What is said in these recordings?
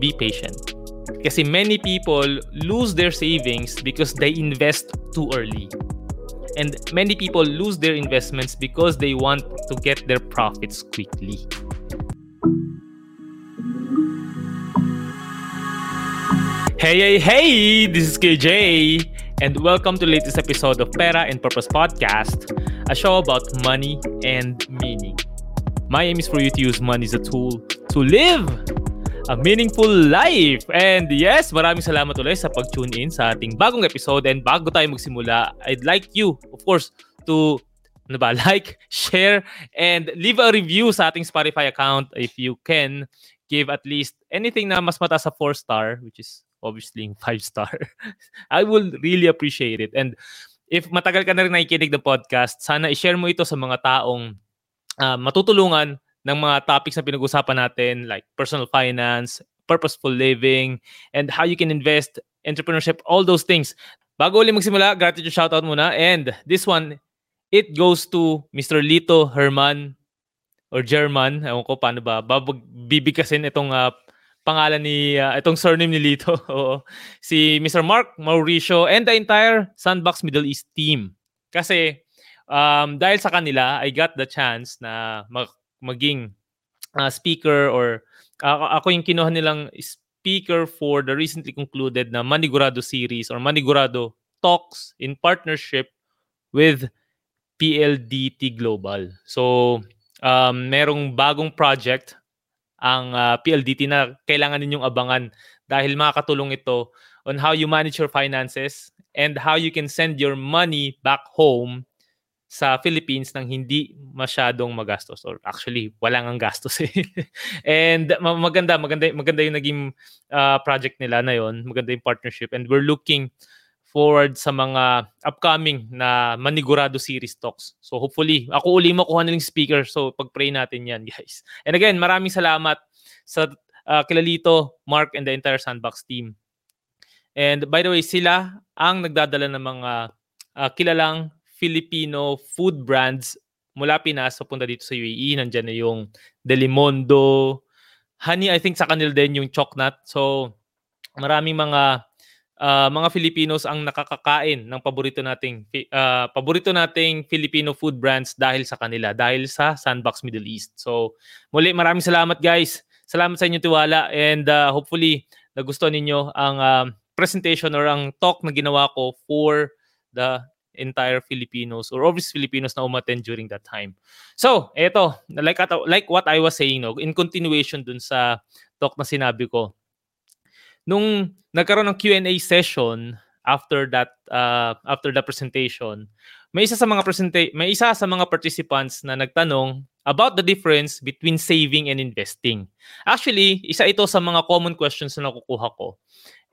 be patient. Kasi many people lose their savings because they invest too early. And many people lose their investments because they want to get their profits quickly. Hey, hey, hey! This is KJ, and welcome to the latest episode of Pera and Purpose Podcast, a show about money and meaning. My aim is for you to use money as a tool to live a meaningful life. And yes, maraming salamat ulit sa pag-tune in sa ating bagong episode. And bago tayo magsimula, I'd like you, of course, to ano ba, like, share, and leave a review sa ating Spotify account if you can give at least anything na mas mataas sa 4 star, which is obviously 5 star. I will really appreciate it. And if matagal ka na rin nakikinig ng podcast, sana i-share mo ito sa mga taong uh, matutulungan ng mga topics na pinag-usapan natin like personal finance, purposeful living, and how you can invest, entrepreneurship, all those things. Bago ulit magsimula, gratitude shoutout muna. And this one, it goes to Mr. Lito Herman or German. Ewan ko paano ba. Bibigkasin itong uh, pangalan ni uh, itong surname ni Lito. Oo. Si Mr. Mark Mauricio and the entire Sandbox Middle East team. Kasi um, dahil sa kanila, I got the chance na mag- maging uh, speaker or uh, ako yung kinuha nilang speaker for the recently concluded na Manigurado series or Manigurado talks in partnership with PLDT Global. So, um, merong bagong project ang uh, PLDT na kailangan ninyong abangan dahil makakatulong ito on how you manage your finances and how you can send your money back home sa Philippines nang hindi masyadong magastos or actually walang ang gastos eh. and maganda maganda maganda yung naging uh, project nila na yon maganda yung partnership and we're looking forward sa mga upcoming na Manigurado series talks. So hopefully, ako uli makuha nilang speaker. So pag-pray natin yan, guys. And again, maraming salamat sa uh, Kilalito, Mark, and the entire Sandbox team. And by the way, sila ang nagdadala ng mga uh, kilalang Filipino food brands mula Pinas papunta dito sa UAE. Nandiyan na yung Delimondo, Honey, I think sa kanil din yung Chocnut. So, maraming mga uh, mga Filipinos ang nakakakain ng paborito nating uh, paborito nating Filipino food brands dahil sa kanila, dahil sa Sandbox Middle East. So, muli maraming salamat guys. Salamat sa inyong tiwala and uh, hopefully nagustuhan ninyo ang uh, presentation or ang talk na ginawa ko for the entire Filipinos or overseas Filipinos na umattend during that time. So, eto, like, like what I was saying, no, in continuation dun sa talk na sinabi ko, nung nagkaroon ng Q&A session after that uh, after the presentation, may isa sa mga presenta- may isa sa mga participants na nagtanong about the difference between saving and investing. Actually, isa ito sa mga common questions na nakukuha ko.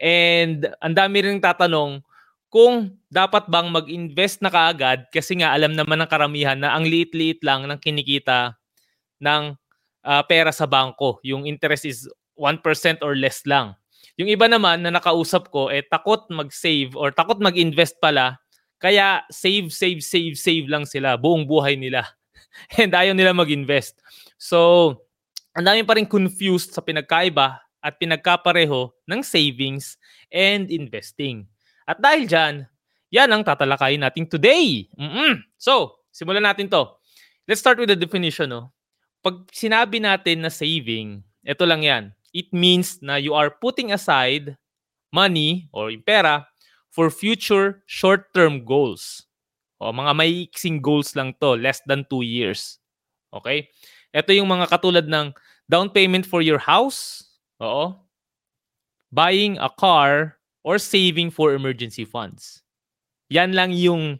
And ang dami rin tatanong kung dapat bang mag-invest na kaagad kasi nga alam naman ng karamihan na ang liit-liit lang ng kinikita ng uh, pera sa bangko. Yung interest is 1% or less lang. Yung iba naman na nakausap ko, eh takot mag-save or takot mag-invest pala. Kaya save, save, save, save lang sila buong buhay nila. And ayaw nila mag-invest. So, ang dami pa rin confused sa pinagkaiba at pinagkapareho ng savings and investing. At dahil dyan, yan ang tatalakayin natin today. Mm-mm. So, simulan natin to. Let's start with the definition. No? Pag sinabi natin na saving, ito lang yan it means na you are putting aside money or pera for future short-term goals. O mga maiiksing goals lang to, less than 2 years. Okay? Ito yung mga katulad ng down payment for your house, oo, buying a car, or saving for emergency funds. Yan lang yung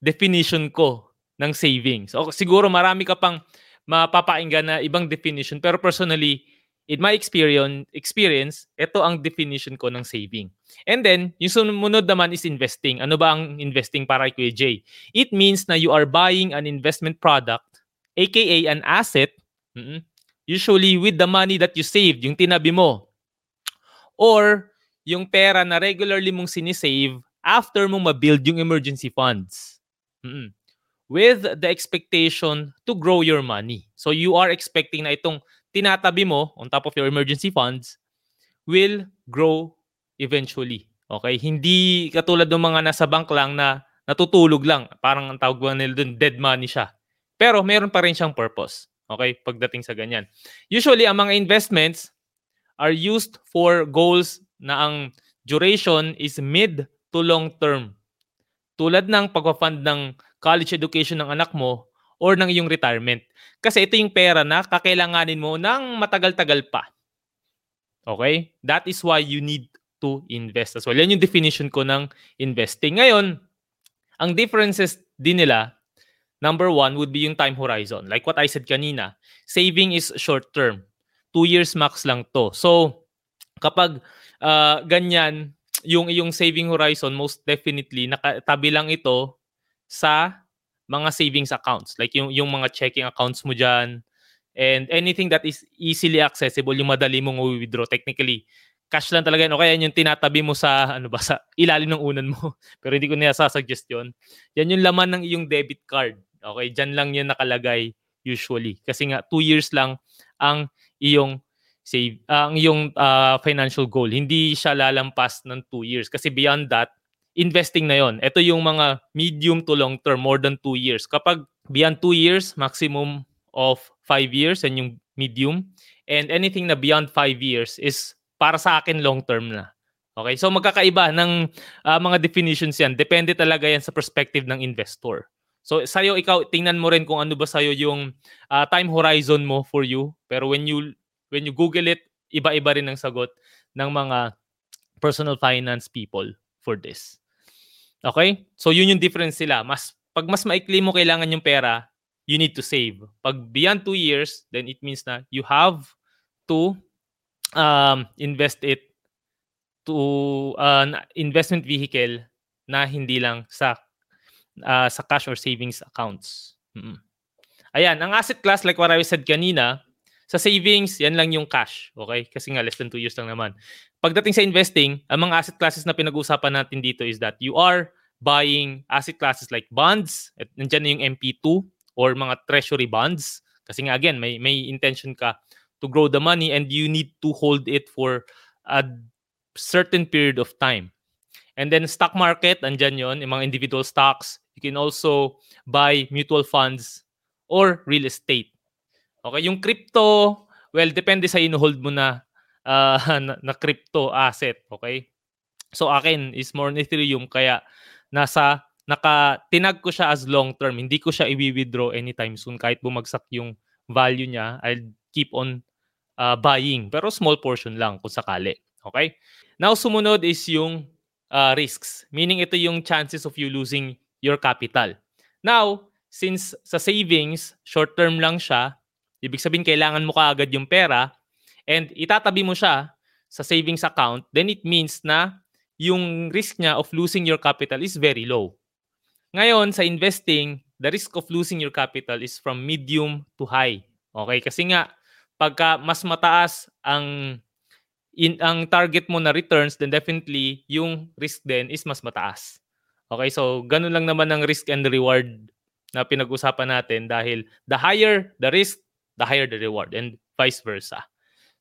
definition ko ng savings. O, siguro marami ka pang mapapakinggan na ibang definition, pero personally, in my experience, experience, ito ang definition ko ng saving. And then, yung sumunod naman is investing. Ano ba ang investing para kay Jay? It means na you are buying an investment product, aka an asset, usually with the money that you saved, yung tinabi mo. Or yung pera na regularly mong sinisave after mo ma-build yung emergency funds. Mm-hmm. With the expectation to grow your money. So you are expecting na itong tinatabi mo on top of your emergency funds will grow eventually. Okay? Hindi katulad ng mga nasa bank lang na natutulog lang. Parang ang tawag ba nila dun, dead money siya. Pero meron pa rin siyang purpose. Okay? Pagdating sa ganyan. Usually, ang mga investments are used for goals na ang duration is mid to long term. Tulad ng pagpa-fund ng college education ng anak mo or ng iyong retirement. Kasi ito yung pera na kakailanganin mo ng matagal-tagal pa. Okay? That is why you need to invest as well. Yan yung definition ko ng investing. Ngayon, ang differences din nila, number one would be yung time horizon. Like what I said kanina, saving is short term. Two years max lang to. So, kapag uh, ganyan, yung yung saving horizon, most definitely, nakatabi lang ito sa mga savings accounts. Like yung, yung mga checking accounts mo dyan, and anything that is easily accessible, yung madali mong withdraw technically, cash lang talaga yan. O kaya yung tinatabi mo sa, ano ba, sa ilalim ng unan mo. Pero hindi ko niya sasuggest yun. Yan yung laman ng iyong debit card. Okay, dyan lang yan nakalagay usually. Kasi nga, two years lang ang iyong save, uh, ang iyong uh, financial goal. Hindi siya lalampas ng two years. Kasi beyond that, investing na yon. Ito yung mga medium to long term, more than two years. Kapag beyond two years, maximum of five years, and yung medium. And anything na beyond five years is para sa akin long term na. Okay? So magkakaiba ng uh, mga definitions yan. Depende talaga yan sa perspective ng investor. So sa'yo, ikaw, tingnan mo rin kung ano ba sa'yo yung uh, time horizon mo for you. Pero when you when you Google it, iba-iba rin ang sagot ng mga personal finance people for this. Okay? So yun yung difference sila. Mas pag mas maikli mo kailangan yung pera, you need to save. Pag beyond 2 years, then it means na you have to um, invest it to an uh, investment vehicle na hindi lang sa uh, sa cash or savings accounts. Mm-hmm. Ayan, ang asset class like what I said kanina, sa savings, yan lang yung cash. Okay? Kasi nga less than 2 years lang naman. Pagdating sa investing, ang mga asset classes na pinag-uusapan natin dito is that you are buying asset classes like bonds, at nandiyan na yung MP2 or mga treasury bonds. Kasi nga again, may may intention ka to grow the money and you need to hold it for a certain period of time. And then stock market, andyan yon, yung mga individual stocks. You can also buy mutual funds or real estate. Okay, yung crypto, well, depende sa ino-hold mo na, uh, na, na crypto asset. Okay? So akin is more on Ethereum kaya nasa naka tinag ko siya as long term. Hindi ko siya i-withdraw anytime soon kahit bumagsak yung value niya. I'll keep on uh, buying. Pero small portion lang kung sakali. Okay? Now, sumunod is yung uh, risks. Meaning ito yung chances of you losing your capital. Now, since sa savings, short term lang siya, ibig sabihin kailangan mo kaagad yung pera and itatabi mo siya sa savings account, then it means na yung risk niya of losing your capital is very low. Ngayon, sa investing, the risk of losing your capital is from medium to high. Okay? Kasi nga, pagka mas mataas ang in, ang target mo na returns, then definitely yung risk din is mas mataas. Okay, so ganun lang naman ang risk and reward na pinag-usapan natin dahil the higher the risk, the higher the reward and vice versa.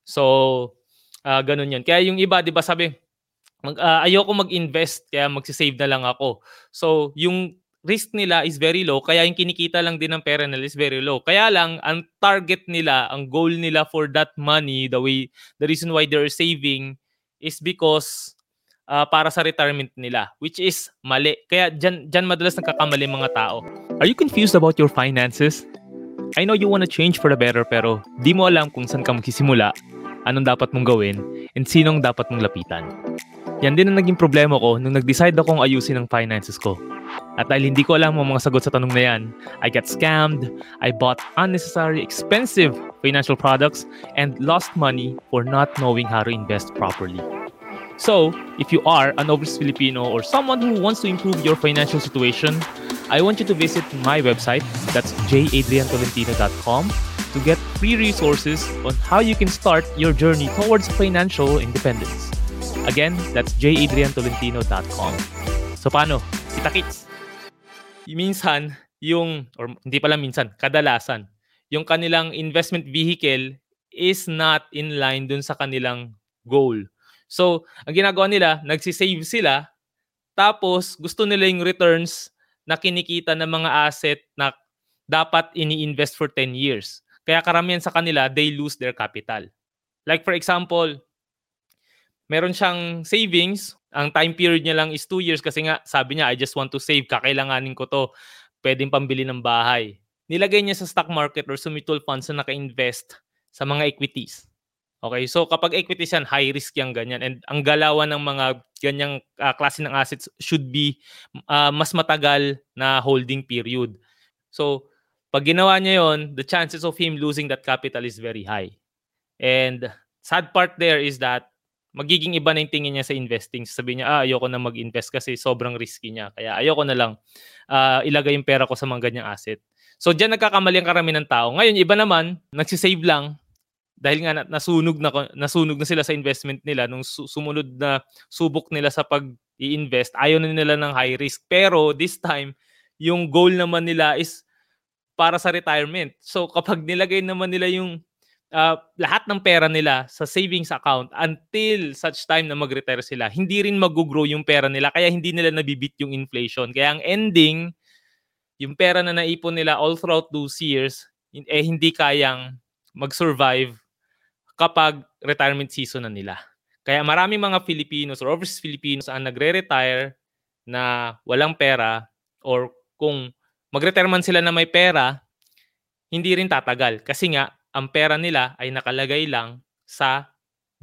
So, uh, ganun yun. Kaya yung iba, di ba sabi, mag, uh, ayoko mag-invest, kaya magsisave na lang ako. So, yung risk nila is very low, kaya yung kinikita lang din ng pera nila is very low. Kaya lang, ang target nila, ang goal nila for that money, the way, the reason why they're saving is because uh, para sa retirement nila, which is mali. Kaya dyan, dyan madalas nagkakamali mga tao. Are you confused about your finances? I know you want to change for the better pero di mo alam kung saan ka magsisimula, anong dapat mong gawin, and sinong dapat mong lapitan. Yan din ang naging problema ko nung nag-decide akong ayusin ang finances ko. At dahil hindi ko alam ang mga sagot sa tanong na yan, I got scammed, I bought unnecessary expensive financial products, and lost money for not knowing how to invest properly. So, if you are an overseas Filipino or someone who wants to improve your financial situation, I want you to visit my website, that's jadriantolentino.com, to get free resources on how you can start your journey towards financial independence. Again, that's jadriantolentino.com. So paano? Kita-kits! minsan, yung, or hindi pala minsan, kadalasan, yung kanilang investment vehicle is not in line dun sa kanilang goal. So, ang ginagawa nila, nagsisave sila, tapos gusto nila yung returns na kinikita ng mga asset na dapat ini-invest for 10 years. Kaya karamihan sa kanila, they lose their capital. Like for example, meron siyang savings, ang time period niya lang is 2 years kasi nga sabi niya, I just want to save, kakailanganin ko to, pwedeng pambili ng bahay. Nilagay niya sa stock market or sa mutual funds na naka-invest sa mga equities. Okay, so kapag equities yan, high risk yan ganyan. And ang galawan ng mga ganyang uh, klase ng assets should be uh, mas matagal na holding period. So, pag ginawa niya yon, the chances of him losing that capital is very high. And sad part there is that magiging iba na yung tingin niya sa investing. Sabi niya, ah, ayoko na mag-invest kasi sobrang risky niya. Kaya ayoko na lang uh, ilagay yung pera ko sa mga ganyang asset. So, diyan nagkakamali ang karami ng tao. Ngayon, iba naman, nagsisave lang dahil nga nasunog na nasunog na sila sa investment nila nung sumunod na subok nila sa pag i-invest ayaw na nila ng high risk. Pero this time yung goal naman nila is para sa retirement. So kapag nilagay naman nila yung uh, lahat ng pera nila sa savings account until such time na mag-retire sila hindi rin mag-grow yung pera nila kaya hindi nila nabibit yung inflation. Kaya ang ending yung pera na naipon nila all throughout those years eh hindi kayang mag-survive kapag retirement season na nila. Kaya maraming mga Filipinos or overseas Filipinos ang nagre-retire na walang pera or kung mag-retire man sila na may pera, hindi rin tatagal. Kasi nga, ang pera nila ay nakalagay lang sa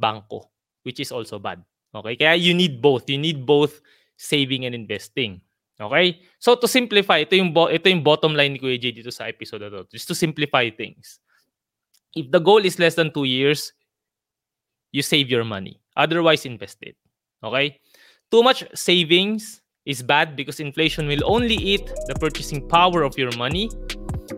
bangko, which is also bad. Okay? Kaya you need both. You need both saving and investing. Okay? So to simplify, ito yung bo- ito yung bottom line ni Kuya J dito sa episode na to. Just to simplify things if the goal is less than two years, you save your money. Otherwise, invest it. Okay? Too much savings is bad because inflation will only eat the purchasing power of your money.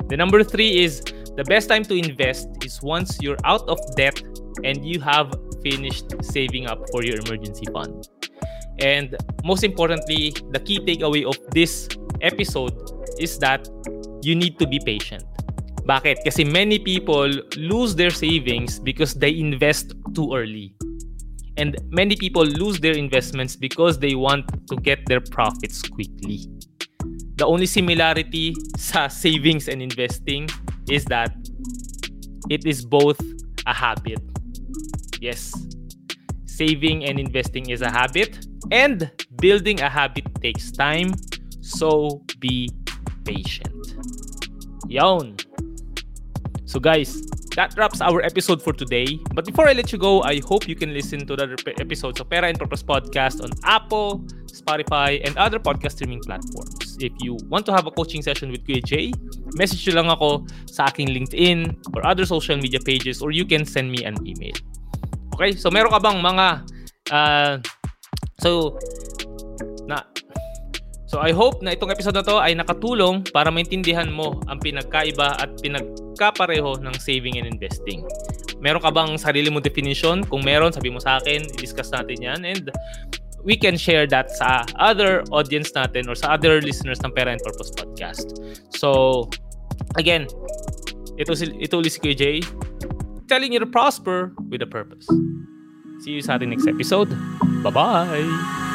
The number three is the best time to invest is once you're out of debt and you have finished saving up for your emergency fund. And most importantly, the key takeaway of this episode is that you need to be patient. Bakit? Kasi many people lose their savings because they invest too early. And many people lose their investments because they want to get their profits quickly. The only similarity sa savings and investing is that it is both a habit. Yes, saving and investing is a habit, and building a habit takes time. So be patient. Yon. So guys, that wraps our episode for today. But before I let you go, I hope you can listen to the other episodes of Pera and Purpose podcast on Apple, Spotify, and other podcast streaming platforms. If you want to have a coaching session with Jay, message nyo lang ako sa aking LinkedIn or other social media pages or you can send me an email. Okay? So meron ka bang mga uh, so So I hope na itong episode na to ay nakatulong para maintindihan mo ang pinagkaiba at pinagkapareho ng saving and investing. Meron ka bang sarili mo definition? Kung meron, sabi mo sa akin, i-discuss natin yan and we can share that sa other audience natin or sa other listeners ng and Purpose Podcast. So, again, ito, si, ito ulit si Jay, telling you to prosper with a purpose. See you sa ating next episode. Bye-bye!